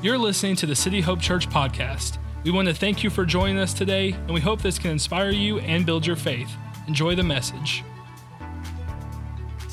You're listening to the City Hope Church podcast. We want to thank you for joining us today, and we hope this can inspire you and build your faith. Enjoy the message.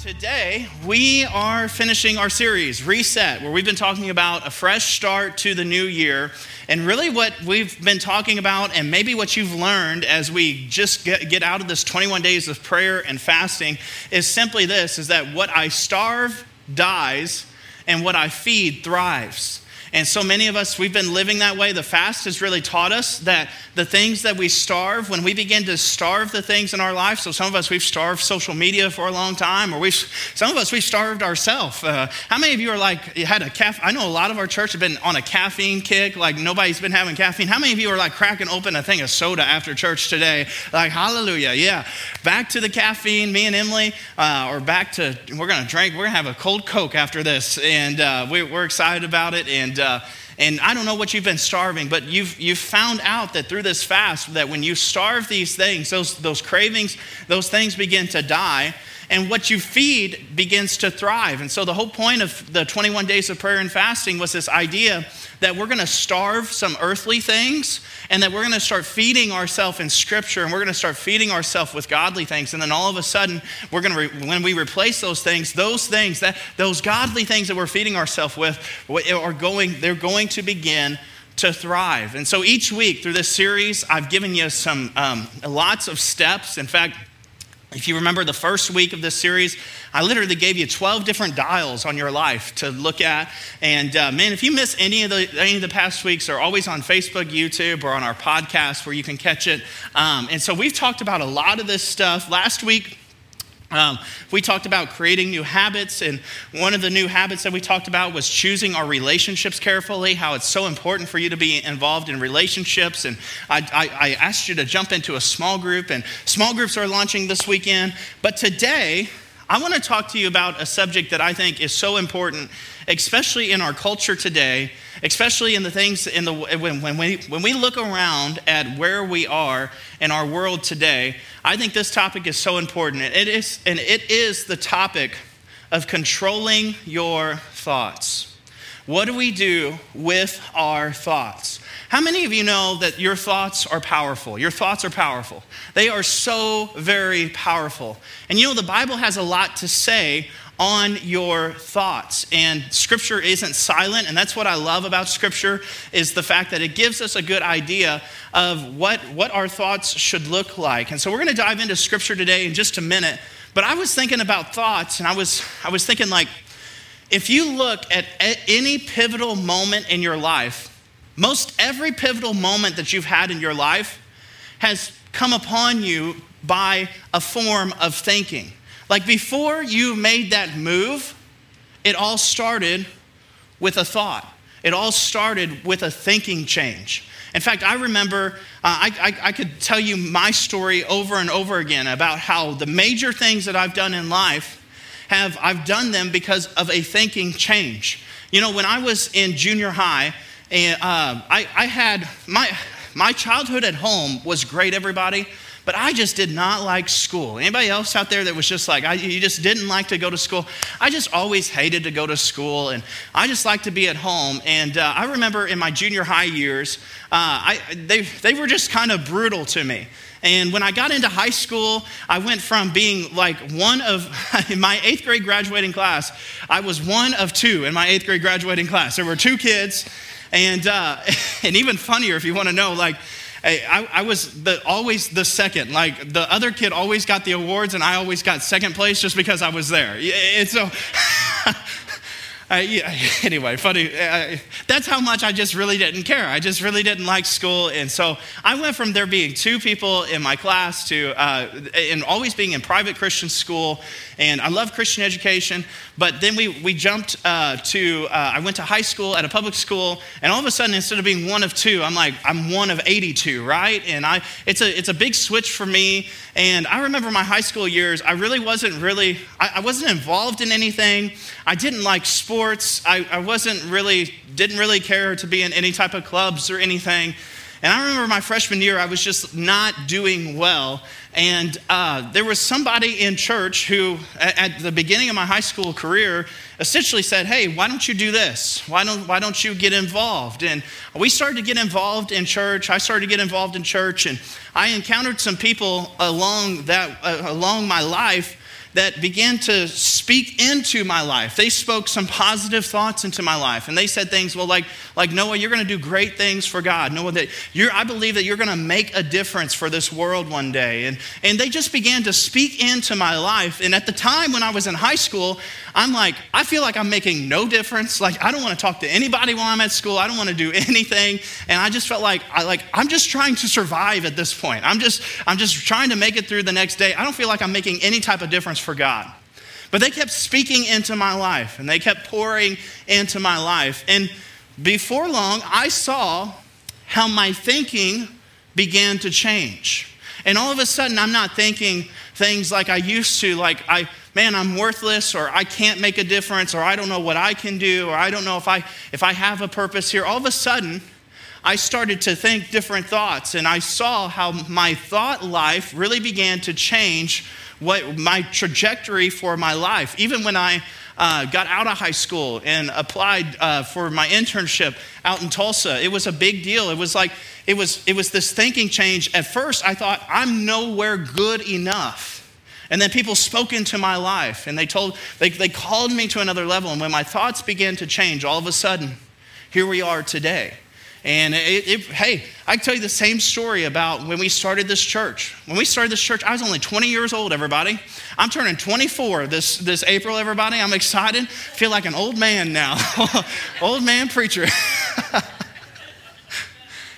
Today, we are finishing our series, Reset, where we've been talking about a fresh start to the new year. And really, what we've been talking about, and maybe what you've learned as we just get, get out of this 21 days of prayer and fasting, is simply this is that what I starve dies, and what I feed thrives. And so many of us, we've been living that way. The fast has really taught us that the things that we starve, when we begin to starve the things in our life, so some of us, we've starved social media for a long time, or we've, some of us, we've starved ourselves. Uh, how many of you are like, had a caffeine? I know a lot of our church have been on a caffeine kick, like nobody's been having caffeine. How many of you are like cracking open a thing of soda after church today? Like, hallelujah, yeah. Back to the caffeine, me and Emily, uh, or back to, we're going to drink, we're going to have a cold Coke after this, and uh, we, are excited about it. And uh, and I don't know what you've been starving, but you've, you've found out that through this fast, that when you starve these things, those, those cravings, those things begin to die and what you feed begins to thrive. And so the whole point of the 21 days of prayer and fasting was this idea that we're going to starve some earthly things and that we're going to start feeding ourselves in scripture and we're going to start feeding ourselves with godly things. And then all of a sudden we're going to re- when we replace those things those things that those godly things that we're feeding ourselves with are going they're going to begin to thrive. And so each week through this series i've given you some um, lots of steps. In fact if you remember the first week of this series, I literally gave you 12 different dials on your life to look at. And uh, man, if you miss any of, the, any of the past weeks, they're always on Facebook, YouTube, or on our podcast where you can catch it. Um, and so we've talked about a lot of this stuff. Last week, um, we talked about creating new habits, and one of the new habits that we talked about was choosing our relationships carefully, how it's so important for you to be involved in relationships. And I, I, I asked you to jump into a small group, and small groups are launching this weekend. But today, I want to talk to you about a subject that I think is so important, especially in our culture today, especially in the things in the when, when, we, when we look around at where we are in our world today. I think this topic is so important. It is, and it is the topic of controlling your thoughts. What do we do with our thoughts? How many of you know that your thoughts are powerful? Your thoughts are powerful. They are so very powerful. And you know, the Bible has a lot to say on your thoughts and scripture isn't silent and that's what i love about scripture is the fact that it gives us a good idea of what, what our thoughts should look like and so we're going to dive into scripture today in just a minute but i was thinking about thoughts and i was i was thinking like if you look at any pivotal moment in your life most every pivotal moment that you've had in your life has come upon you by a form of thinking. Like before you made that move, it all started with a thought. It all started with a thinking change. In fact, I remember, uh, I, I, I, could tell you my story over and over again about how the major things that I've done in life have, I've done them because of a thinking change. You know, when I was in junior high, and uh, I, I had my, my childhood at home was great, everybody, but I just did not like school. Anybody else out there that was just like, I, you just didn't like to go to school? I just always hated to go to school, and I just liked to be at home. And uh, I remember in my junior high years, uh, I, they, they were just kind of brutal to me. And when I got into high school, I went from being like one of, in my eighth grade graduating class, I was one of two in my eighth grade graduating class. There were two kids, and, uh, and even funnier, if you want to know, like, I, I, was the, always the second. Like, the other kid always got the awards, and I always got second place just because I was there. And so, uh, yeah, anyway, funny. Uh, that's how much I just really didn't care. I just really didn't like school. And so I went from there being two people in my class to uh, and always being in private Christian school. And I love Christian education. But then we, we jumped uh, to, uh, I went to high school at a public school. And all of a sudden, instead of being one of two, I'm like, I'm one of 82, right? And I, it's, a, it's a big switch for me. And I remember my high school years, I really wasn't really, I, I wasn't involved in anything. I didn't like sports. I, I wasn't really, didn't really care to be in any type of clubs or anything. And I remember my freshman year, I was just not doing well. And uh, there was somebody in church who, at the beginning of my high school career, essentially said, Hey, why don't you do this? Why don't, why don't you get involved? And we started to get involved in church. I started to get involved in church. And I encountered some people along, that, uh, along my life that began to speak into my life. They spoke some positive thoughts into my life. And they said things, well, like, like Noah, you're going to do great things for God. Noah, that you're, I believe that you're going to make a difference for this world one day. And, and they just began to speak into my life. And at the time when I was in high school, I'm like, I feel like I'm making no difference. Like, I don't want to talk to anybody while I'm at school. I don't want to do anything. And I just felt like, I, like I'm just trying to survive at this point. I'm just, I'm just trying to make it through the next day. I don't feel like I'm making any type of difference for God. But they kept speaking into my life and they kept pouring into my life. And before long, I saw how my thinking began to change. And all of a sudden, I'm not thinking things like I used to, like, I, man, I'm worthless, or I can't make a difference, or I don't know what I can do, or I don't know if I, if I have a purpose here. All of a sudden, I started to think different thoughts, and I saw how my thought life really began to change what my trajectory for my life. Even when I uh, got out of high school and applied uh, for my internship out in Tulsa, it was a big deal. It was like it was it was this thinking change. At first, I thought I'm nowhere good enough. And then people spoke into my life and they told, they, they called me to another level. And when my thoughts began to change, all of a sudden, here we are today. And it, it, hey, I can tell you the same story about when we started this church. When we started this church, I was only 20 years old, everybody. I'm turning 24 this, this April, everybody. I'm excited. Feel like an old man now. old man preacher.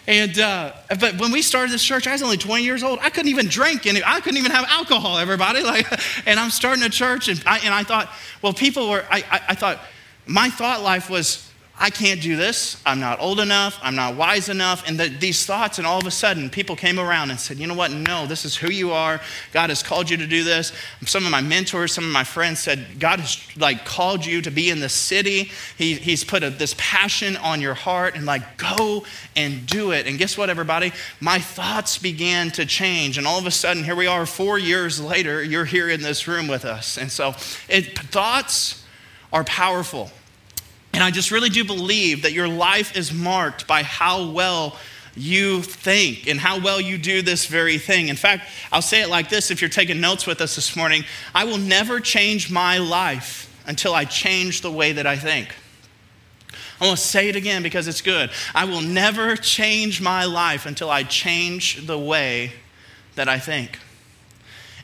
And uh, but when we started this church, I was only 20 years old. I couldn't even drink, and I couldn't even have alcohol. Everybody, like, and I'm starting a church, and I, and I thought, well, people were. I, I, I thought my thought life was I can't do this. I'm not old enough. I'm not wise enough. And the, these thoughts, and all of a sudden, people came around and said, You know what? No, this is who you are. God has called you to do this. Some of my mentors, some of my friends said, God has like called you to be in the city. He, he's put a, this passion on your heart, and like, go and do it. And guess what, everybody? My thoughts began to change. And all of a sudden, here we are, four years later, you're here in this room with us. And so, it, thoughts are powerful. And I just really do believe that your life is marked by how well you think and how well you do this very thing. In fact, I'll say it like this if you're taking notes with us this morning I will never change my life until I change the way that I think. I want to say it again because it's good. I will never change my life until I change the way that I think.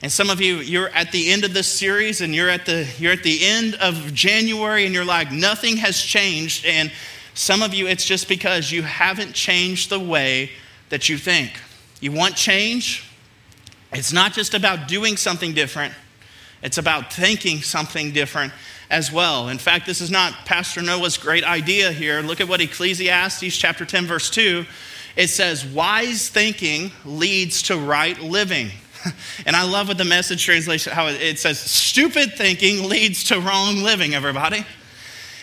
And some of you, you're at the end of this series and you're at the, you're at the end of January and you're like, nothing has changed. And some of you, it's just because you haven't changed the way that you think. You want change? It's not just about doing something different, it's about thinking something different as well. In fact, this is not Pastor Noah's great idea here. Look at what Ecclesiastes chapter 10, verse 2. It says, Wise thinking leads to right living. And I love what the message translation, how it says, stupid thinking leads to wrong living, everybody.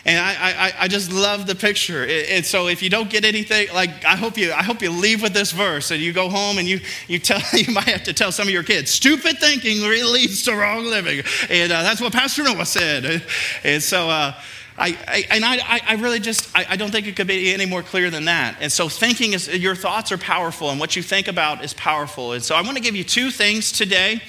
And I, I, I just love the picture. And so if you don't get anything, like I hope you, I hope you leave with this verse and you go home and you, you tell, you might have to tell some of your kids, stupid thinking leads to wrong living. And uh, that's what Pastor Noah said. And so, uh, I, and I, I really just, I, I, don't think it could be any more clear than that. And so thinking is, your thoughts are powerful and what you think about is powerful. And so I want to give you two things today.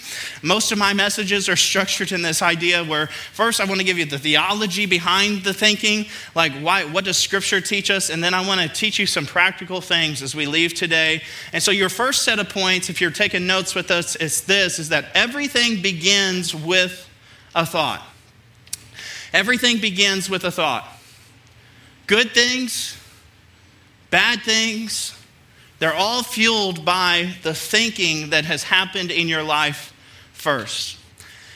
Most of my messages are structured in this idea where first I want to give you the theology behind the thinking, like why, what does scripture teach us? And then I want to teach you some practical things as we leave today. And so your first set of points, if you're taking notes with us, is this, is that everything begins with a thought. Everything begins with a thought. Good things, bad things, they're all fueled by the thinking that has happened in your life first.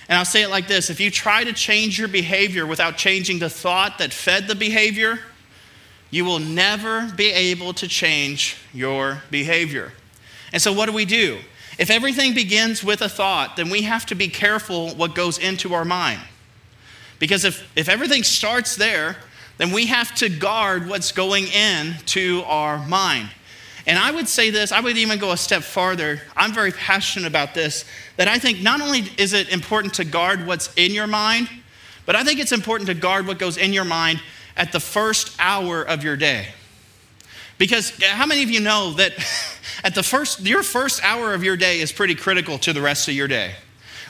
And I'll say it like this if you try to change your behavior without changing the thought that fed the behavior, you will never be able to change your behavior. And so, what do we do? If everything begins with a thought, then we have to be careful what goes into our mind. Because if, if everything starts there, then we have to guard what's going in to our mind. And I would say this, I would even go a step farther. I'm very passionate about this that I think not only is it important to guard what's in your mind, but I think it's important to guard what goes in your mind at the first hour of your day. Because how many of you know that at the first your first hour of your day is pretty critical to the rest of your day?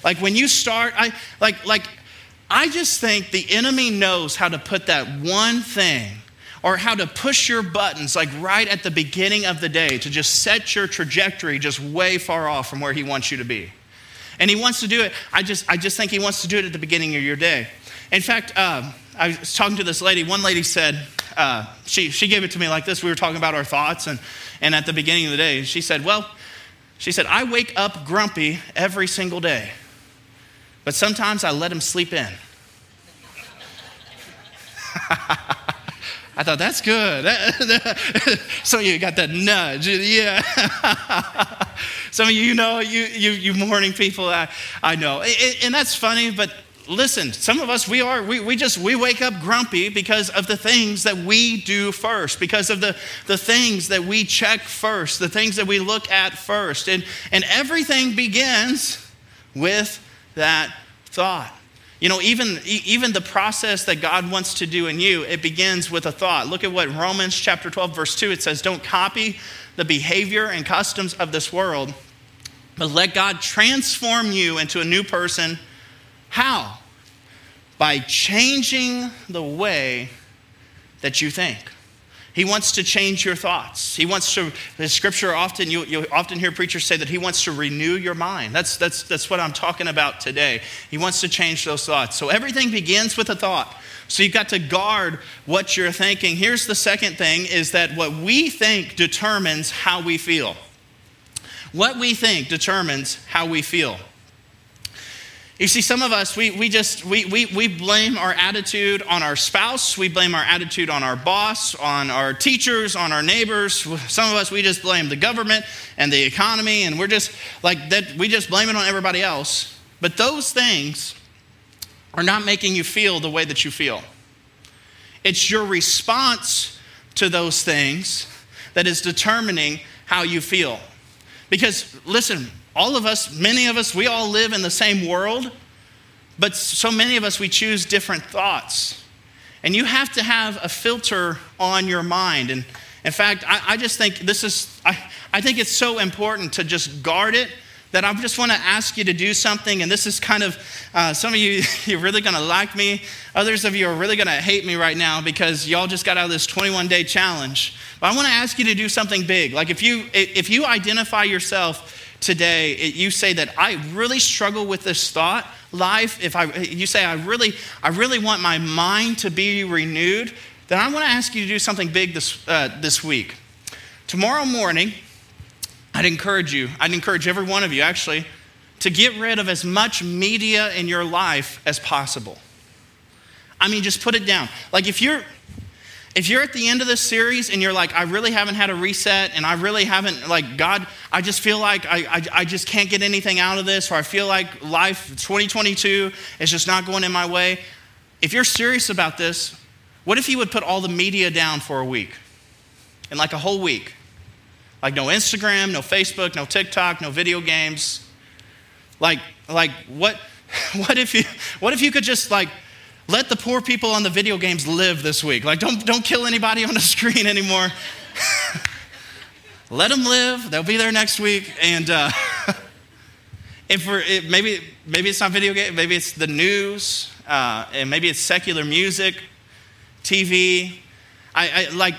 Like when you start I like like I just think the enemy knows how to put that one thing or how to push your buttons like right at the beginning of the day to just set your trajectory just way far off from where he wants you to be. And he wants to do it, I just, I just think he wants to do it at the beginning of your day. In fact, um, I was talking to this lady. One lady said, uh, she, she gave it to me like this. We were talking about our thoughts, and, and at the beginning of the day, she said, Well, she said, I wake up grumpy every single day, but sometimes I let him sleep in. I thought that's good. so you got that nudge, yeah. Some of you, you know, you you you morning people, I, I know, and that's funny. But listen, some of us we are we, we just we wake up grumpy because of the things that we do first, because of the the things that we check first, the things that we look at first, and and everything begins with that thought. You know, even, even the process that God wants to do in you, it begins with a thought. Look at what Romans chapter 12, verse 2, it says, Don't copy the behavior and customs of this world, but let God transform you into a new person. How? By changing the way that you think. He wants to change your thoughts. He wants to, the scripture often, you, you often hear preachers say that he wants to renew your mind. That's, that's, that's what I'm talking about today. He wants to change those thoughts. So everything begins with a thought. So you've got to guard what you're thinking. Here's the second thing is that what we think determines how we feel. What we think determines how we feel. You see, some of us, we, we just, we, we, we blame our attitude on our spouse. We blame our attitude on our boss, on our teachers, on our neighbors. Some of us, we just blame the government and the economy, and we're just like that, we just blame it on everybody else. But those things are not making you feel the way that you feel. It's your response to those things that is determining how you feel. Because, listen, all of us, many of us, we all live in the same world, but so many of us, we choose different thoughts. And you have to have a filter on your mind. And in fact, I, I just think this is, I, I think it's so important to just guard it that I just want to ask you to do something. And this is kind of, uh, some of you, you're really going to like me. Others of you are really going to hate me right now because y'all just got out of this 21 day challenge. But I want to ask you to do something big. Like if you, if you identify yourself today, you say that I really struggle with this thought life, if I, you say I really, I really want my mind to be renewed, then I want to ask you to do something big this, uh, this week. Tomorrow morning, I'd encourage you, I'd encourage every one of you actually, to get rid of as much media in your life as possible. I mean, just put it down. Like if you're, if you're at the end of this series and you're like, I really haven't had a reset and I really haven't, like, God, I just feel like I, I, I, just can't get anything out of this, or I feel like life 2022 is just not going in my way. If you're serious about this, what if you would put all the media down for a week? In like a whole week. Like no Instagram, no Facebook, no TikTok, no video games. Like, like what, what if you, what if you could just like let the poor people on the video games live this week. Like, don't, don't kill anybody on the screen anymore. let them live. They'll be there next week. And uh, if we're, it, maybe, maybe it's not video game, maybe it's the news, uh, and maybe it's secular music, TV. I, I like,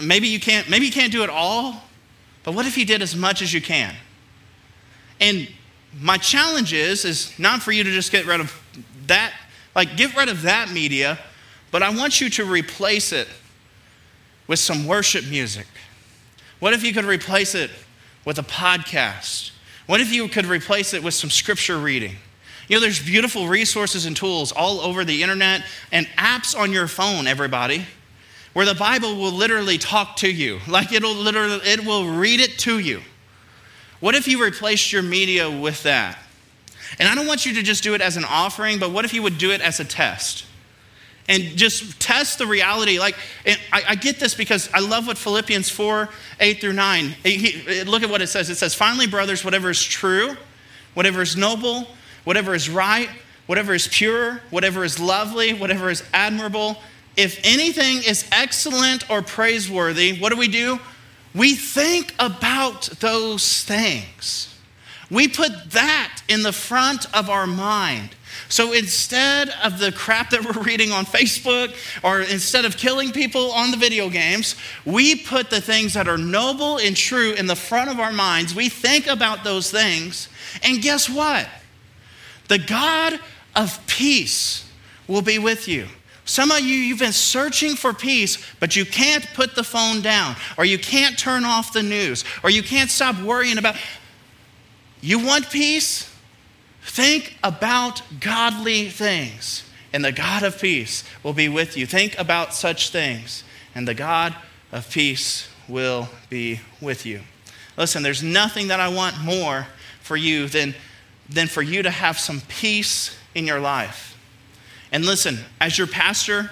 maybe you can't, maybe you can't do it all, but what if you did as much as you can? And my challenge is, is not for you to just get rid of that like, get rid of that media, but I want you to replace it with some worship music. What if you could replace it with a podcast? What if you could replace it with some scripture reading? You know, there's beautiful resources and tools all over the internet and apps on your phone, everybody, where the Bible will literally talk to you. Like it'll literally, it will read it to you. What if you replaced your media with that? And I don't want you to just do it as an offering, but what if you would do it as a test? and just test the reality. Like, I, I, get this because I love what Philippians 4 8 through 9. He, look at what it says. It says, Finally, brothers, whatever is true, whatever is noble, whatever is right, whatever is pure, whatever is lovely, whatever is admirable, if anything is excellent or praiseworthy, what do we do? We think about those things. We put that in the front of our mind. So instead of the crap that we're reading on Facebook, or instead of killing people on the video games, we put the things that are noble and true in the front of our minds. We think about those things. And guess what? The God of peace will be with you. Some of you, you've been searching for peace, but you can't put the phone down, or you can't turn off the news, or you can't stop worrying about. You want peace? Think about godly things, and the God of peace will be with you. Think about such things, and the God of peace will be with you. Listen, there's nothing that I want more for you than, than for you to have some peace in your life. And listen, as your pastor,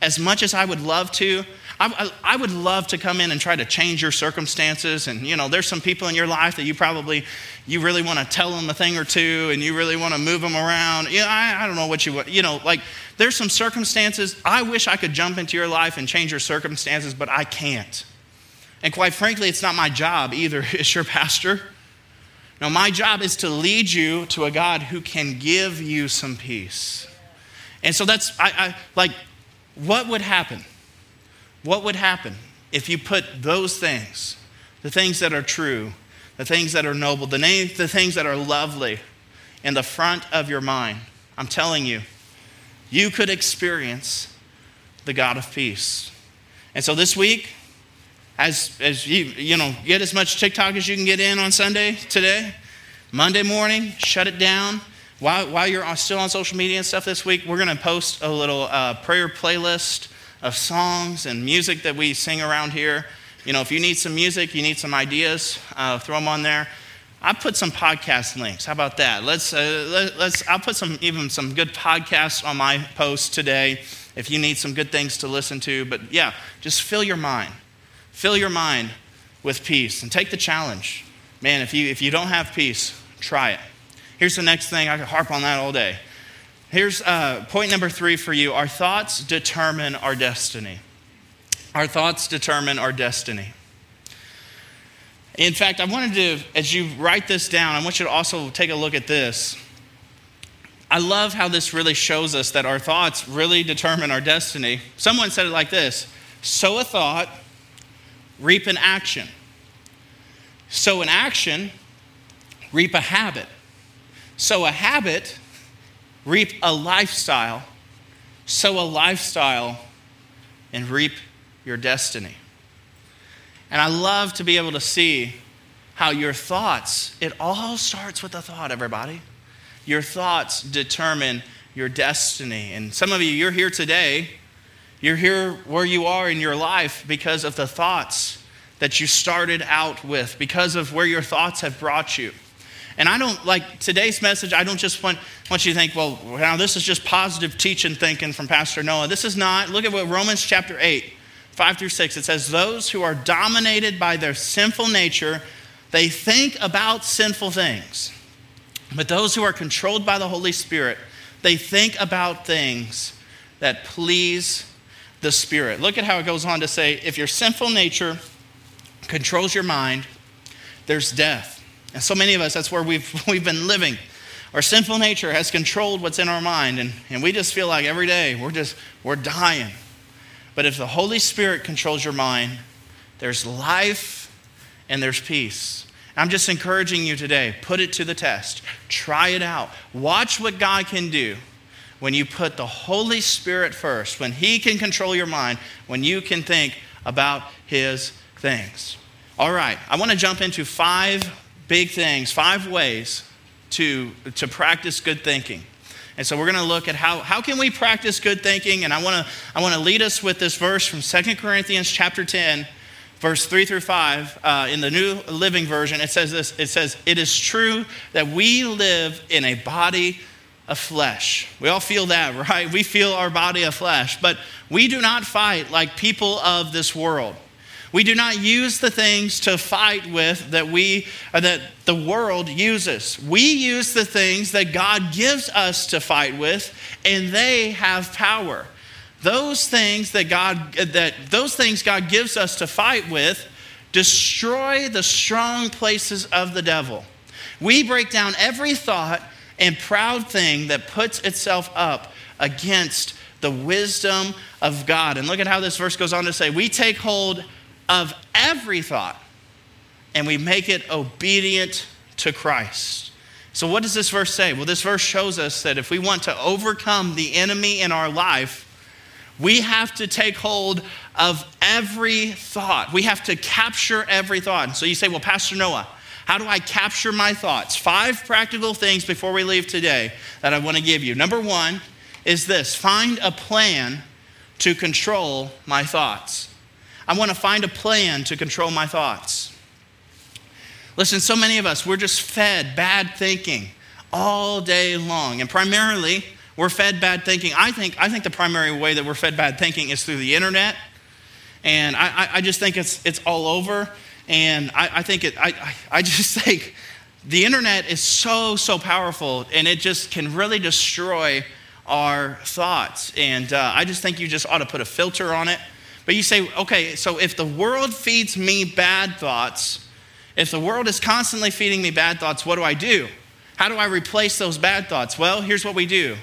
as much as I would love to, I, I, would love to come in and try to change your circumstances. And, you know, there's some people in your life that you probably, you really want to tell them a thing or two and you really want to move them around. You know, I, I don't know what you want. You know, like there's some circumstances. I wish I could jump into your life and change your circumstances, but I can't. And quite frankly, it's not my job either, as your pastor. No, my job is to lead you to a God who can give you some peace. And so that's, I, I, like, what would happen? What would happen if you put those things, the things that are true, the things that are noble, the, name, the things that are lovely, in the front of your mind? I'm telling you, you could experience the God of peace. And so this week, as, as you, you know, get as much TikTok as you can get in on Sunday today, Monday morning, shut it down while, while you're still on social media and stuff this week, we're going to post a little uh, prayer playlist of songs and music that we sing around here. You know, if you need some music, you need some ideas, uh, throw them on there. I put some podcast links. How about that? Let's, uh, let, let's, I'll put some, even some good podcasts on my post today if you need some good things to listen to. But yeah, just fill your mind. Fill your mind with peace and take the challenge. Man, if you, if you don't have peace, try it. Here's the next thing. I could harp on that all day. Here's uh, point number three for you our thoughts determine our destiny. Our thoughts determine our destiny. In fact, I wanted to, as you write this down, I want you to also take a look at this. I love how this really shows us that our thoughts really determine our destiny. Someone said it like this sow a thought, reap an action. Sow an action, reap a habit. Sow a habit, reap a lifestyle. Sow a lifestyle and reap your destiny. And I love to be able to see how your thoughts, it all starts with a thought, everybody. Your thoughts determine your destiny. And some of you, you're here today, you're here where you are in your life because of the thoughts that you started out with, because of where your thoughts have brought you. And I don't like today's message, I don't just want, want you to think, well, now this is just positive teaching thinking from Pastor Noah. This is not. Look at what Romans chapter 8, 5 through 6. It says, Those who are dominated by their sinful nature, they think about sinful things. But those who are controlled by the Holy Spirit, they think about things that please the Spirit. Look at how it goes on to say if your sinful nature controls your mind, there's death. And so many of us, that's where we've, we've been living. Our sinful nature has controlled what's in our mind, and, and we just feel like every day we're just, we're dying. But if the Holy Spirit controls your mind, there's life and there's peace. I'm just encouraging you today put it to the test, try it out. Watch what God can do when you put the Holy Spirit first, when He can control your mind, when you can think about His things. All right, I want to jump into five big things, five ways to, to practice good thinking. And so we're going to look at how, how can we practice good thinking. And I want to I want to lead us with this verse from Second Corinthians chapter 10, verse 3 through 5 uh, in the New Living Version. It says this, it says, it is true that we live in a body of flesh. We all feel that, right? We feel our body of flesh, but we do not fight like people of this world. We do not use the things to fight with that we uh, that the world uses. We use the things that God gives us to fight with, and they have power. Those things that God uh, that those things God gives us to fight with destroy the strong places of the devil. We break down every thought and proud thing that puts itself up against the wisdom of God. And look at how this verse goes on to say, we take hold of every thought and we make it obedient to Christ. So, what does this verse say? Well, this verse shows us that if we want to overcome the enemy in our life, we have to take hold of every thought. We have to capture every thought. So you say, well, Pastor Noah, how do I capture my thoughts? Five practical things before we leave today that I want to give you. Number one is this find a plan to control my thoughts. I want to find a plan to control my thoughts. Listen, so many of us, we're just fed bad thinking all day long. And primarily, we're fed bad thinking. I think, I think the primary way that we're fed bad thinking is through the internet. And I, I just think it's, it's all over. And I, I think it, I, I just think the internet is so, so powerful and it just can really destroy our thoughts. And uh, I just think you just ought to put a filter on it but you say, okay, so if the world feeds me bad thoughts, if the world is constantly feeding me bad thoughts, what do I do? How do I replace those bad thoughts? Well, here's what we do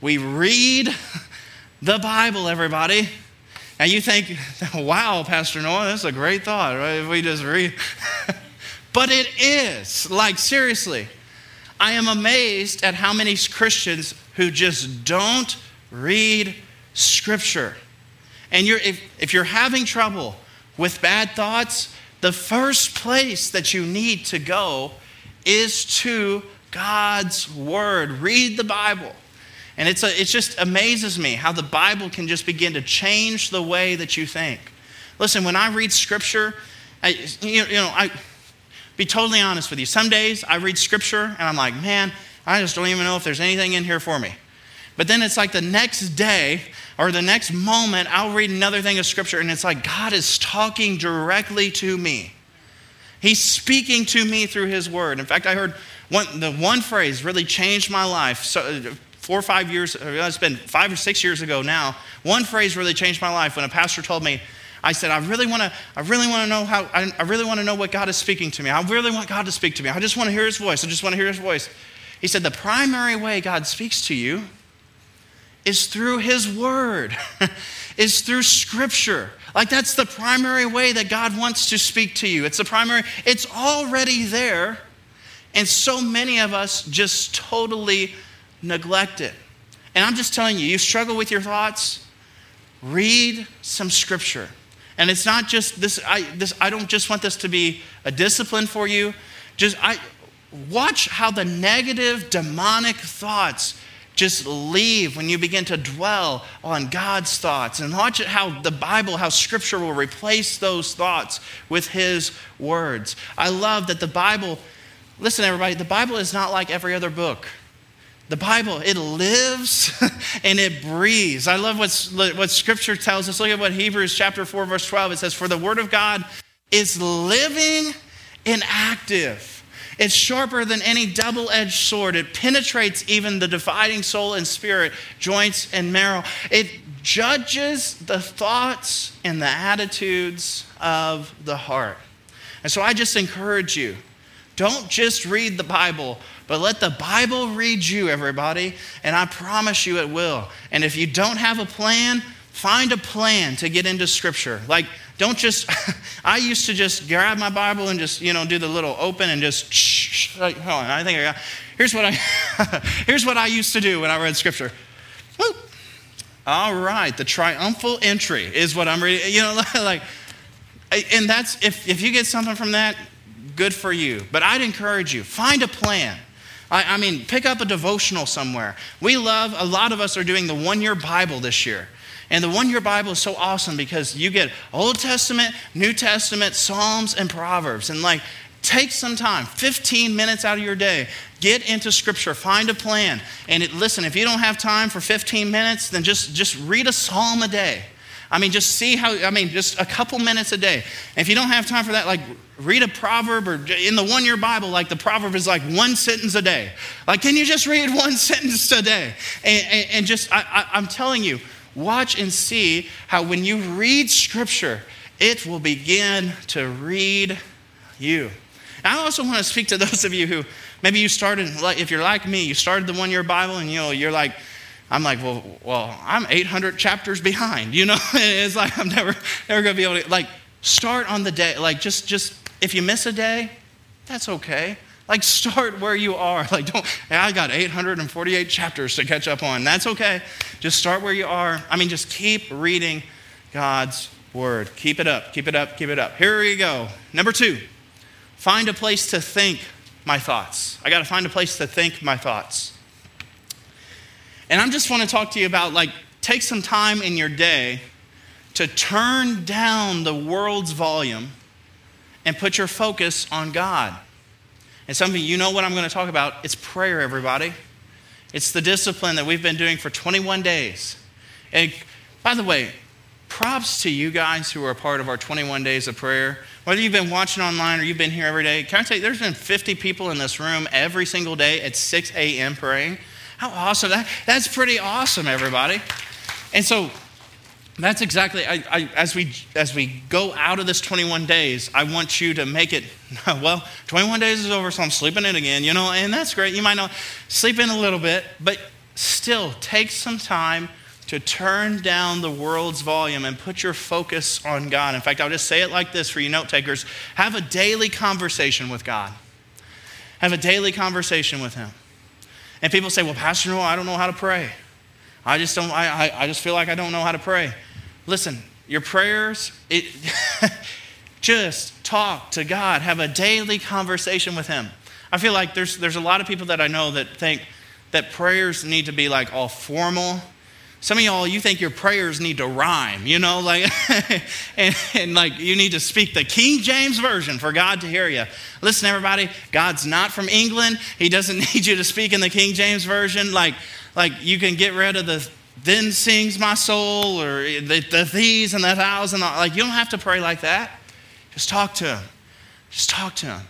we read the Bible, everybody. And you think, wow, Pastor Noah, that's a great thought, right? If we just read. but it is. Like, seriously, I am amazed at how many Christians who just don't read Scripture. And you're, if, if you're having trouble with bad thoughts, the first place that you need to go is to God's Word. Read the Bible. And it's a, it just amazes me how the Bible can just begin to change the way that you think. Listen, when I read Scripture, I, you, you know, I be totally honest with you. Some days I read Scripture and I'm like, man, I just don't even know if there's anything in here for me. But then it's like the next day or the next moment, I'll read another thing of scripture and it's like God is talking directly to me. He's speaking to me through his word. In fact, I heard one, the one phrase really changed my life. So, four or five years, it's been five or six years ago now. One phrase really changed my life when a pastor told me, I said, I really want to, I really want to know how, I, I really want to know what God is speaking to me. I really want God to speak to me. I just want to hear his voice. I just want to hear his voice. He said, the primary way God speaks to you is through His Word, is through Scripture. Like that's the primary way that God wants to speak to you. It's the primary, it's already there. And so many of us just totally neglect it. And I'm just telling you, you struggle with your thoughts, read some Scripture. And it's not just this I, this, I don't just want this to be a discipline for you. Just I, watch how the negative demonic thoughts just leave when you begin to dwell on God's thoughts and watch how the Bible, how Scripture will replace those thoughts with His words. I love that the Bible, listen, everybody, the Bible is not like every other book. The Bible, it lives and it breathes. I love what, what Scripture tells us. Look at what Hebrews chapter 4, verse 12, it says, For the Word of God is living and active it's sharper than any double edged sword. It penetrates even the dividing soul and spirit, joints and marrow. It judges the thoughts and the attitudes of the heart. And so I just encourage you don't just read the Bible, but let the Bible read you, everybody. And I promise you it will. And if you don't have a plan, find a plan to get into Scripture. Like, don't just, I used to just grab my Bible and just, you know, do the little open and just, shh, like, hold on, I think I got, here's what I, here's what I used to do when I read scripture. Woo. All right, the triumphal entry is what I'm reading, you know, like, and that's, if, if you get something from that, good for you. But I'd encourage you, find a plan. I, I mean, pick up a devotional somewhere. We love, a lot of us are doing the one year Bible this year. And the one year Bible is so awesome because you get Old Testament, New Testament, Psalms, and Proverbs. And like take some time, 15 minutes out of your day, get into scripture, find a plan. And it, listen, if you don't have time for 15 minutes, then just, just read a psalm a day. I mean, just see how, I mean, just a couple minutes a day. And if you don't have time for that, like read a proverb or in the one year Bible, like the proverb is like one sentence a day. Like, can you just read one sentence a day? And, and, and just, I, I, I'm telling you, watch and see how when you read scripture, it will begin to read you. I also want to speak to those of you who maybe you started, like if you're like me, you started the one year Bible and you know, you're like, I'm like, well, well, I'm 800 chapters behind. You know, it's like I'm never, never going to be able to like start on the day. Like just, just if you miss a day, that's okay. Like start where you are. Like don't. I got 848 chapters to catch up on. That's okay. Just start where you are. I mean, just keep reading God's word. Keep it up. Keep it up. Keep it up. Here we go. Number two, find a place to think my thoughts. I got to find a place to think my thoughts. And I just want to talk to you about like, take some time in your day to turn down the world's volume and put your focus on God. And something you, know what I'm going to talk about. It's prayer, everybody. It's the discipline that we've been doing for 21 days. And by the way, props to you guys who are a part of our 21 days of prayer. Whether you've been watching online or you've been here every day, can I tell you, there's been 50 people in this room every single day at 6 a.m. praying. How awesome. That, that's pretty awesome, everybody. And so that's exactly, I, I, as, we, as we go out of this 21 days, I want you to make it, well, 21 days is over, so I'm sleeping in again, you know, and that's great. You might not sleep in a little bit, but still take some time to turn down the world's volume and put your focus on God. In fact, I'll just say it like this for you note takers have a daily conversation with God. Have a daily conversation with Him. And people say, well, Pastor Noah, I don't know how to pray. I just don't, I, I, I just feel like I don't know how to pray. Listen, your prayers, it, just talk to God. Have a daily conversation with Him. I feel like there's, there's a lot of people that I know that think that prayers need to be like all formal. Some of y'all, you think your prayers need to rhyme, you know, like, and, and, like you need to speak the King James Version for God to hear you. Listen, everybody, God's not from England. He doesn't need you to speak in the King James Version. Like, like you can get rid of the then sings my soul or the, the these and the thous and like you don't have to pray like that. Just talk to him. Just talk to him.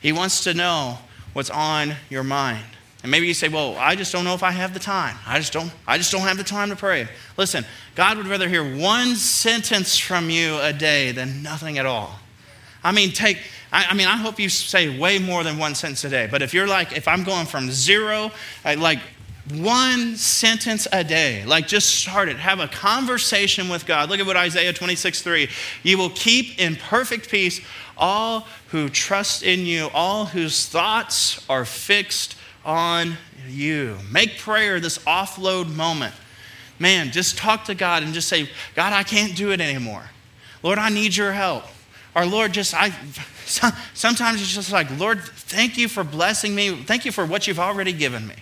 He wants to know what's on your mind. And maybe you say, "Well, I just don't know if I have the time. I just don't I just don't have the time to pray." Listen, God would rather hear one sentence from you a day than nothing at all. I mean, take I, I mean, I hope you say way more than one sentence a day. But if you're like, if I'm going from zero, like one sentence a day. Like just start it. Have a conversation with God. Look at what Isaiah 26, 3. You will keep in perfect peace all who trust in you, all whose thoughts are fixed on you. Make prayer this offload moment. Man, just talk to God and just say, God, I can't do it anymore. Lord, I need your help. Or Lord, just I sometimes it's just like, Lord, thank you for blessing me. Thank you for what you've already given me.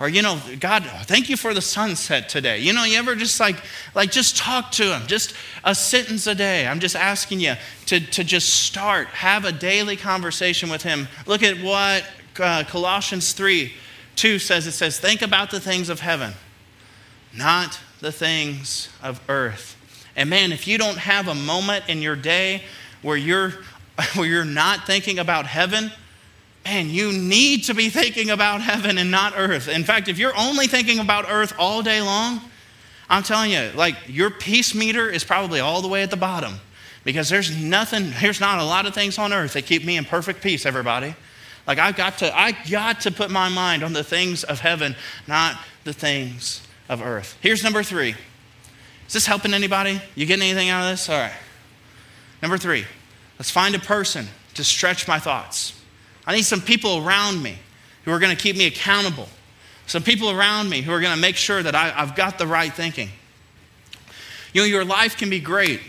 Or, you know, God, thank you for the sunset today. You know, you ever just like, like just talk to him, just a sentence a day. I'm just asking you to, to just start, have a daily conversation with him. Look at what uh, Colossians 3 2 says it says, Think about the things of heaven, not the things of earth. And man, if you don't have a moment in your day where you're, where you're not thinking about heaven, man, you need to be thinking about heaven and not earth. In fact, if you're only thinking about earth all day long, I'm telling you, like your peace meter is probably all the way at the bottom because there's nothing, there's not a lot of things on earth that keep me in perfect peace, everybody. Like I've got to, I got to put my mind on the things of heaven, not the things of earth. Here's number three. Is this helping anybody? You getting anything out of this? All right. Number three, let's find a person to stretch my thoughts. I need some people around me who are going to keep me accountable. Some people around me who are going to make sure that I, have got the right thinking. You know, your life can be great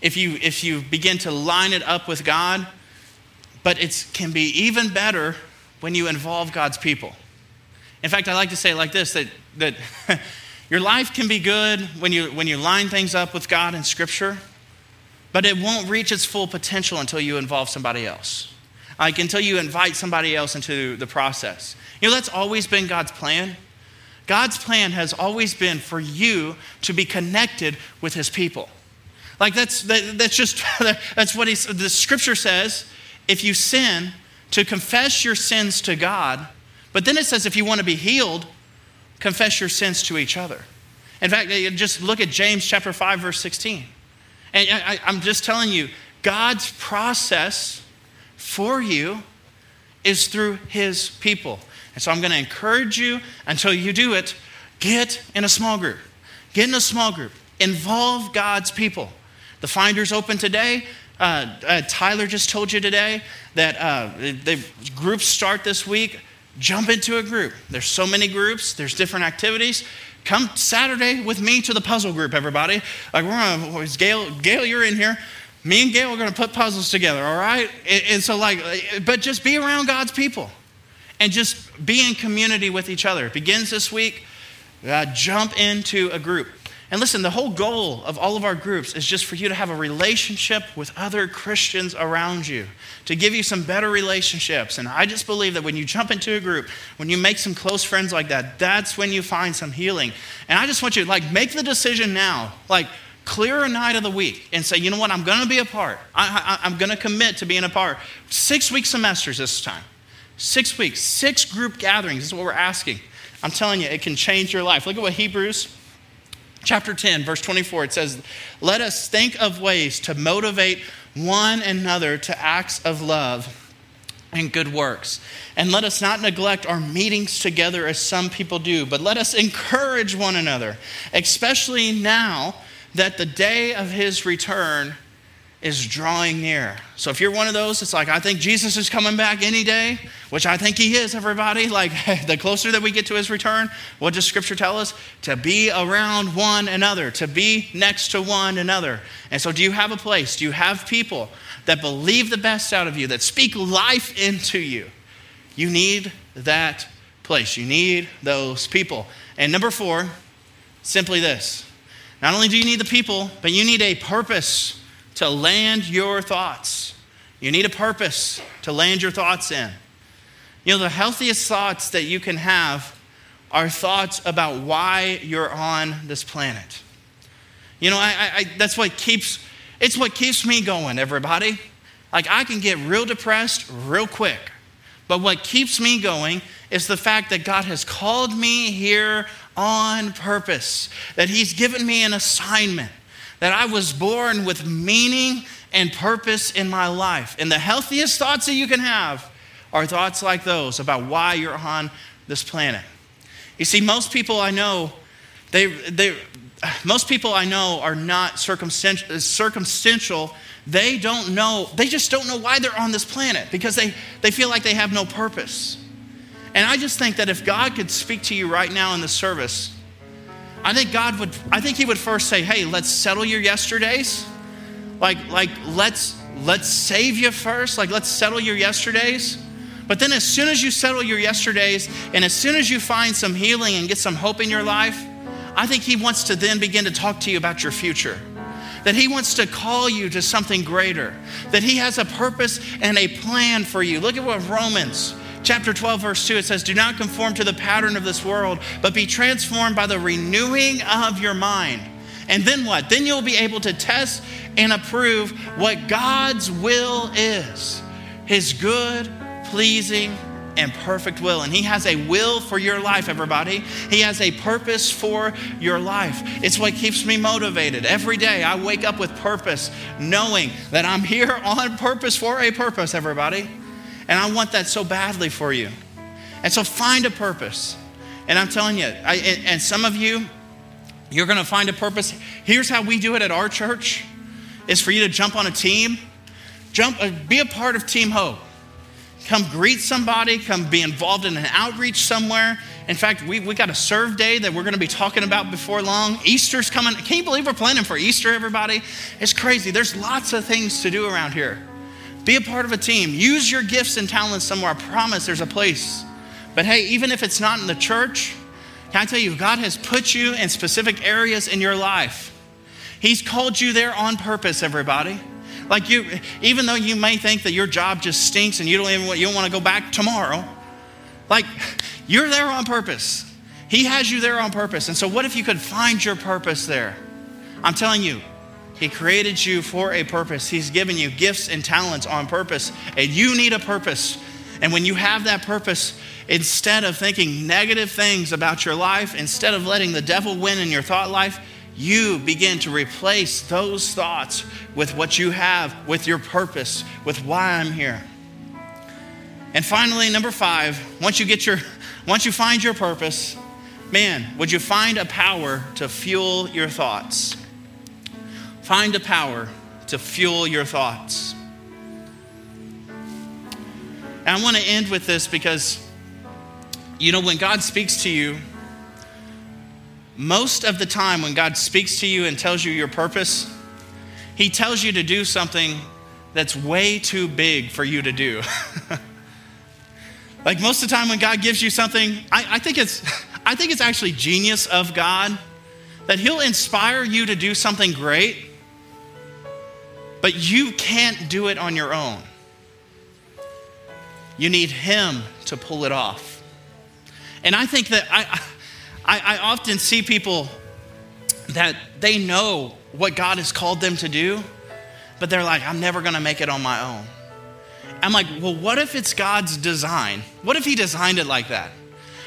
if you, if you begin to line it up with God, but it can be even better when you involve God's people. In fact, I like to say it like this that, that your life can be good when you, when you line things up with God and Scripture, but it won't reach its full potential until you involve somebody else. like until you invite somebody else into the process. You know, that's always been God's plan. God's plan has always been for you to be connected with his people. Like that's, that, that's just, that's what he's, the scripture says. If you sin, to confess your sins to God. But then it says if you want to be healed, confess your sins to each other. In fact, just look at James chapter 5, verse 16. And I, I'm just telling you, God's process for you is through his people. And so I'm going to encourage you until you do it, get in a small group. Get in a small group. Involve God's people. The Finder's open today. Uh, uh, Tyler just told you today that uh, the groups start this week. Jump into a group. There's so many groups, there's different activities. Come Saturday with me to the puzzle group, everybody. Like we're gonna, Gail, Gail, you're in here. Me and Gail are gonna put puzzles together, all right? And, and so, like, but just be around God's people and just be in community with each other. It begins this week. Uh, jump into a group. And listen, the whole goal of all of our groups is just for you to have a relationship with other Christians around you, to give you some better relationships. And I just believe that when you jump into a group, when you make some close friends like that, that's when you find some healing. And I just want you to like make the decision now, like clear a night of the week and say, you know what, I'm going to be a part. I, I'm going to commit to being a part. Six week semesters this time. Six weeks, six group gatherings is what we're asking. I'm telling you, it can change your life. Look at what Hebrews chapter 10, verse 24, it says, Let us think of ways to motivate one another to acts of love and good works. And let us not neglect our meetings together as some people do, but let us encourage one another, especially now that the day of his return is drawing near. So if you're one of those, it's like, I think Jesus is coming back any day, which I think he is, everybody. Like, the closer that we get to his return, what does scripture tell us? To be around one another, to be next to one another. And so, do you have a place? Do you have people that believe the best out of you, that speak life into you? You need that place. You need those people. And number four, simply this not only do you need the people, but you need a purpose to land your thoughts. You need a purpose to land your thoughts in. You know, the healthiest thoughts that you can have are thoughts about why you're on this planet. You know, I, I, that's what keeps, it's what keeps me going, everybody. Like, I can get real depressed real quick. But what keeps me going is the fact that God has called me here on purpose, that He's given me an assignment that I was born with meaning and purpose in my life. And the healthiest thoughts that you can have are thoughts like those about why you're on this planet. You see, most people I know, they, they, most people I know are not circumstantial, circumstantial. They don't know, they just don't know why they're on this planet because they, they feel like they have no purpose. And I just think that if God could speak to you right now in the service, I think God would, I think He would first say, hey, let's settle your yesterdays. Like, like let's let's save you first. Like, let's settle your yesterdays. But then as soon as you settle your yesterdays and as soon as you find some healing and get some hope in your life, I think He wants to then begin to talk to you about your future. That He wants to call you to something greater. That He has a purpose and a plan for you. Look at what Romans chapter 12, verse 2, it says, Do not conform to the pattern of this world, but be transformed by the renewing of your mind. And then what? Then you'll be able to test and approve what God's will is His good, pleasing, and perfect will. And He has a will for your life, everybody. He has a purpose for your life. It's what keeps me motivated. Every day I wake up with purpose, knowing that I'm here on purpose for a purpose, everybody. And I want that so badly for you. And so find a purpose. And I'm telling you, I, and some of you, you're going to find a purpose. Here's how we do it at our church is for you to jump on a team. Jump, uh, be a part of Team Hope. Come greet somebody, come be involved in an outreach somewhere. In fact, we, we got a serve day that we're going to be talking about before long. Easter's coming. Can you believe we're planning for Easter, everybody? It's crazy. There's lots of things to do around here. Be a part of a team. Use your gifts and talents somewhere. I promise there's a place. But hey, even if it's not in the church, can I tell you, God has put you in specific areas in your life. He's called you there on purpose, everybody. Like you, even though you may think that your job just stinks and you don't even you don't want to go back tomorrow, like you're there on purpose. He has you there on purpose. And so, what if you could find your purpose there? I'm telling you, He created you for a purpose. He's given you gifts and talents on purpose, and you need a purpose. And when you have that purpose, instead of thinking negative things about your life, instead of letting the devil win in your thought life, you begin to replace those thoughts with what you have, with your purpose, with why I'm here. And finally, number five, once you get your, once you find your purpose, man, would you find a power to fuel your thoughts? Find a power to fuel your thoughts. And I want to end with this because, you know, when God speaks to you, most of the time when God speaks to you and tells you your purpose, He tells you to do something that's way too big for you to do. like most of the time when God gives you something, I, I, think it's, I think it's actually genius of God that He'll inspire you to do something great, but you can't do it on your own. You need Him to pull it off. And I think that I, I, I often see people that they know what God has called them to do, but they're like, I'm never gonna make it on my own. I'm like, well, what if it's God's design? What if He designed it like that?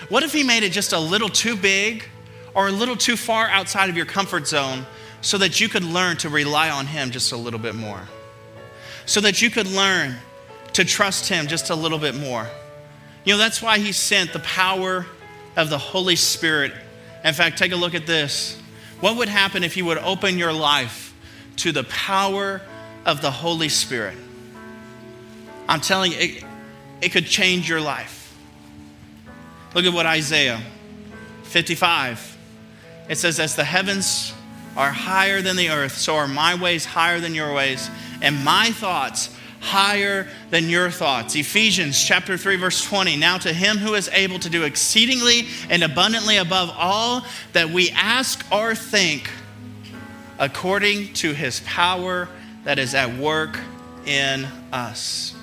What if He made it just a little too big or a little too far outside of your comfort zone so that you could learn to rely on Him just a little bit more? So that you could learn to trust Him just a little bit more. You know, that's why He sent the power of the Holy Spirit. In fact, take a look at this. What would happen if you would open your life to the power of the Holy Spirit? I'm telling you, it, it could change your life. Look at what Isaiah 55 it says, As the heavens are higher than the earth, so are my ways higher than your ways, and my thoughts higher than your thoughts. Ephesians chapter 3 verse 20. Now to him who is able to do exceedingly and abundantly above all that we ask or think according to his power that is at work in us.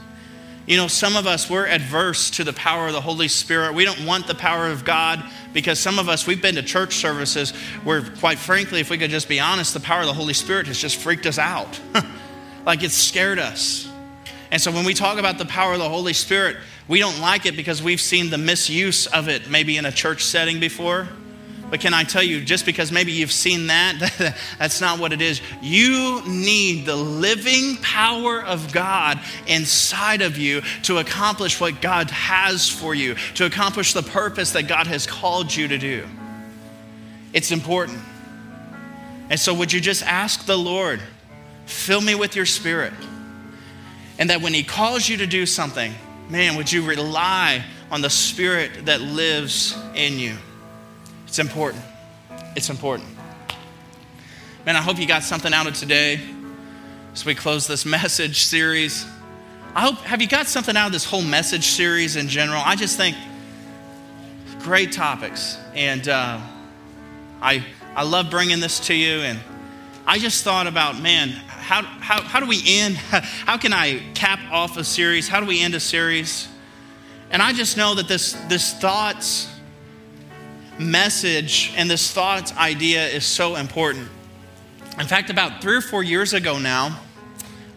You know, some of us, we're adverse to the power of the Holy Spirit. We don't want the power of God because some of us, we've been to church services where, quite frankly, if we could just be honest, the power of the Holy Spirit has just freaked us out. like it's scared us. And so when we talk about the power of the Holy Spirit, we don't like it because we've seen the misuse of it maybe in a church setting before. But can I tell you, just because maybe you've seen that, that's not what it is. You need the living power of God inside of you to accomplish what God has for you, to accomplish the purpose that God has called you to do. It's important. And so, would you just ask the Lord, fill me with your spirit? And that when He calls you to do something, man, would you rely on the Spirit that lives in you? It's important. It's important. Man, I hope you got something out of today as we close this message series. I hope, have you got something out of this whole message series in general? I just think great topics. And uh, I, I love bringing this to you. And I just thought about, man, how, how, how do we end? How can I cap off a series? How do we end a series? And I just know that this, this thoughts message and this thought idea is so important. In fact, about three or four years ago now,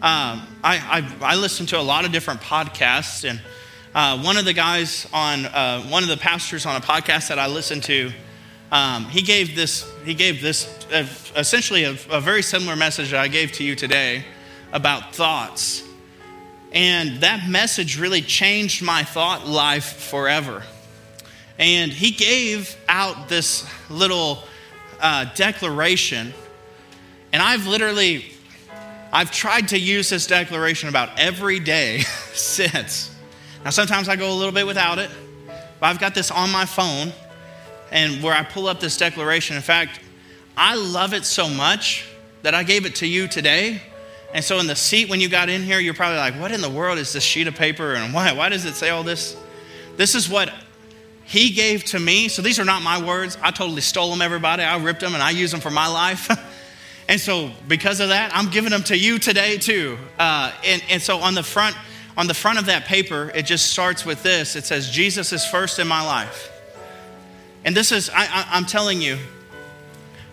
um, I, I, I, listened to a lot of different podcasts, and uh, one of the guys on uh, one of the pastors on a podcast that I listened to, um, he gave this he gave this uh, essentially a, a very similar message that I gave to you today about thoughts. And that message really changed my thought life forever. And he gave out this little uh, declaration. And I've literally, I've tried to use this declaration about every day since. Now, sometimes I go a little bit without it, but I've got this on my phone and where I pull up this declaration. In fact, I love it so much that I gave it to you today. And so in the seat when you got in here, you're probably like, what in the world is this sheet of paper and why, why does it say all this? This is what he gave to me. So these are not my words. I totally stole them, everybody. I ripped them and I use them for my life. And so, because of that, I'm giving them to you today too. Uh, and, and so, on the front, on the front of that paper, it just starts with this. It says, "Jesus is first in my life." And this is, I, I, I'm telling you,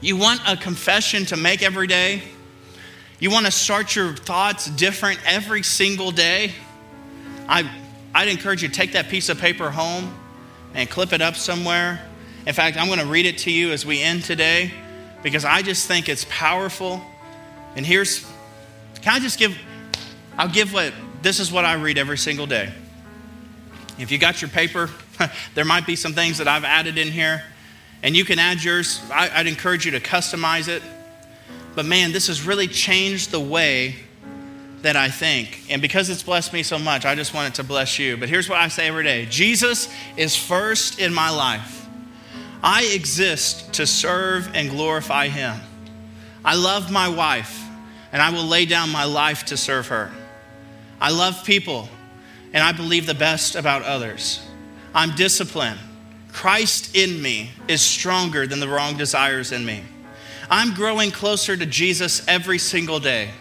you want a confession to make every day. You want to start your thoughts different every single day. I, I'd encourage you to take that piece of paper home and clip it up somewhere. In fact, I'm going to read it to you as we end today because I just think it's powerful. And here's, can I just give, I'll give what, this is what I read every single day. If you got your paper, there might be some things that I've added in here, and you can add yours. I, would encourage you to customize it. But man, this has really changed the way that I think. And because it's blessed me so much, I just want it to bless you. But here's what I say every day Jesus is first in my life. I exist to serve and glorify Him. I love my wife, and I will lay down my life to serve her. I love people, and I believe the best about others. I'm disciplined. Christ in me is stronger than the wrong desires in me. I'm growing closer to Jesus every single day.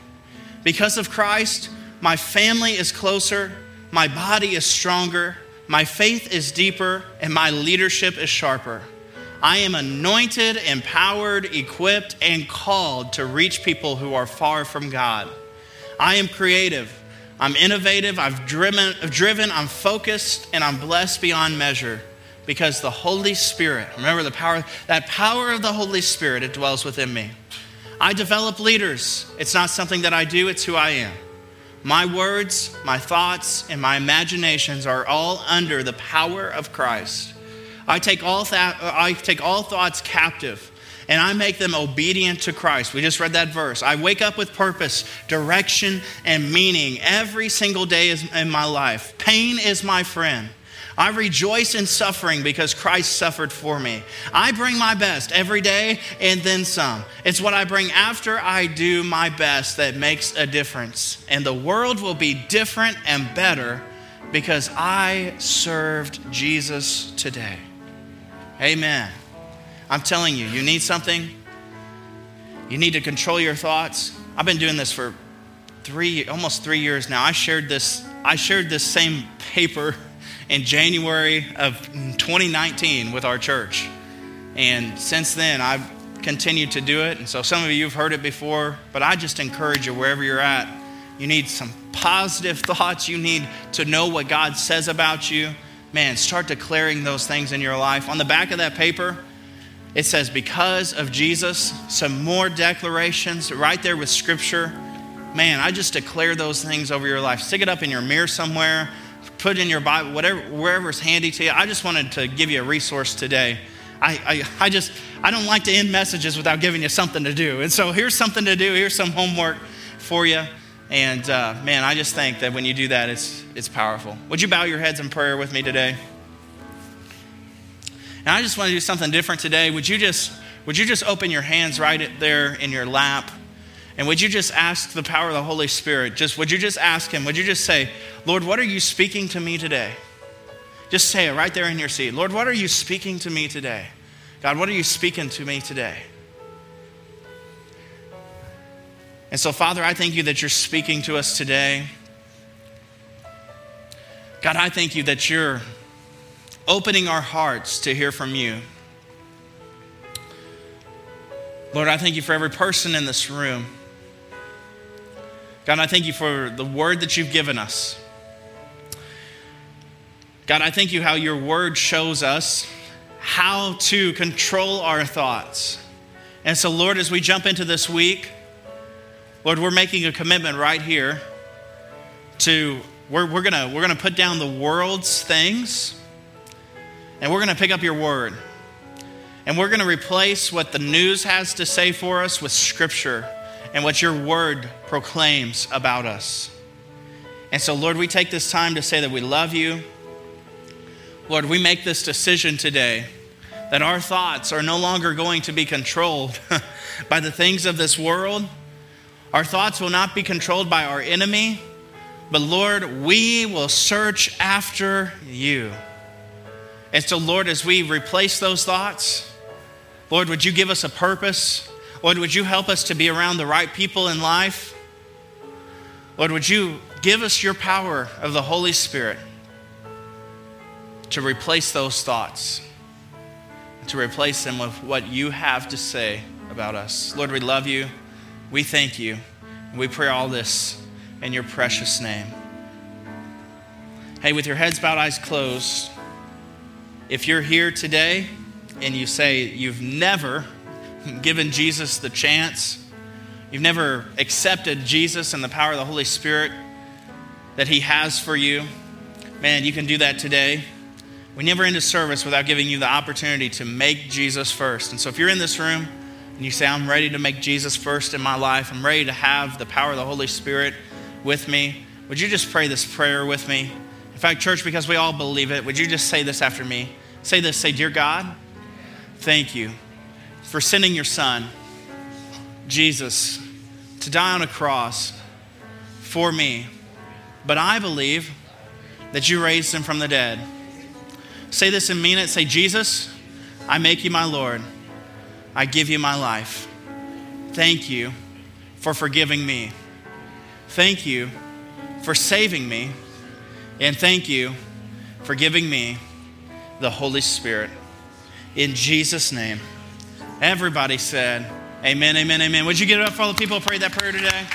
Because of Christ, my family is closer, my body is stronger, my faith is deeper, and my leadership is sharper. I am anointed, empowered, equipped, and called to reach people who are far from God. I am creative. I'm innovative. I've driven, driven, I'm focused, and I'm blessed beyond measure because the Holy Spirit, remember the power, that power of the Holy Spirit, it dwells within me. I develop leaders. It's not something that I do, it's who I am. My words, my thoughts, and my imaginations are all under the power of Christ. I take all, th- I take all thoughts captive and I make them obedient to Christ. We just read that verse. I wake up with purpose, direction, and meaning every single day in my life. Pain is my friend. I rejoice in suffering because Christ suffered for me. I bring my best every day and then some. It's what I bring after I do my best that makes a difference. And the world will be different and better because I served Jesus today. Amen. I'm telling you, you need something. You need to control your thoughts. I've been doing this for three, almost three years now. I shared this, I shared this same paper in January of 2019 with our church. And since then, I've continued to do it. And so some of you have heard it before, but I just encourage you wherever you're at, you need some positive thoughts. You need to know what God says about you. Man, start declaring those things in your life. On the back of that paper, it says, because of Jesus, some more declarations right there with scripture. Man, I just declare those things over your life. Stick it up in your mirror somewhere put in your Bible, whatever, wherever's handy to you. I just wanted to give you a resource today. I, I, I just, I don't like to end messages without giving you something to do. And so here's something to do. Here's some homework for you. And uh, man, I just think that when you do that, it's, it's powerful. Would you bow your heads in prayer with me today? And I just want to do something different today. Would you just, would you just open your hands right there in your lap? And would you just ask the power of the Holy Spirit? Just would you just ask him? Would you just say, "Lord, what are you speaking to me today?" Just say it right there in your seat. Lord, what are you speaking to me today? God, what are you speaking to me today? And so, Father, I thank you that you're speaking to us today. God, I thank you that you're opening our hearts to hear from you. Lord, I thank you for every person in this room. God, I thank you for the word that you've given us. God, I thank you how your word shows us how to control our thoughts. And so, Lord, as we jump into this week, Lord, we're making a commitment right here to, we're, we're to we're gonna put down the world's things and we're to pick up your word. And we're to replace what the news has to say for us with scripture and what your word proclaims about us. And so, Lord, we take this time to say that we love you. Lord, we make this decision today that our thoughts are no longer going to be controlled by the things of this world. Our thoughts will not be controlled by our enemy, but Lord, we will search after you. And so, Lord, as we replace those thoughts, Lord, would you give us a purpose? Lord, would you help us to be around the right people in life? Lord, would you give us your power of the Holy Spirit to replace those thoughts, to replace them with what you have to say about us. Lord, we love you. We thank you. We pray all this in your precious name. Hey, with your heads bowed, eyes closed, if you're here today and you say you've never given Jesus the chance, you've never accepted Jesus and the power of the Holy Spirit that He has for you, man, you can do that today. We never end a service without giving you the opportunity to make Jesus first. And so if you're in this room and you say, I'm ready to make Jesus first in my life, I'm ready to have the power of the Holy Spirit with me, would you just pray this prayer with me? In fact, church, because we all believe it, would you just say this after me? Say this say, Dear God, thank you for sending your son, Jesus, to die on a cross for me. But I believe that you raised him from the dead. Say this and mean it. Say, Jesus, I make you my Lord. I give you my life. Thank you for forgiving me. Thank you for saving me. And thank you for giving me the Holy Spirit. In Jesus' name. Everybody said, Amen, amen, amen. Would you get it up for all the people who prayed that prayer today?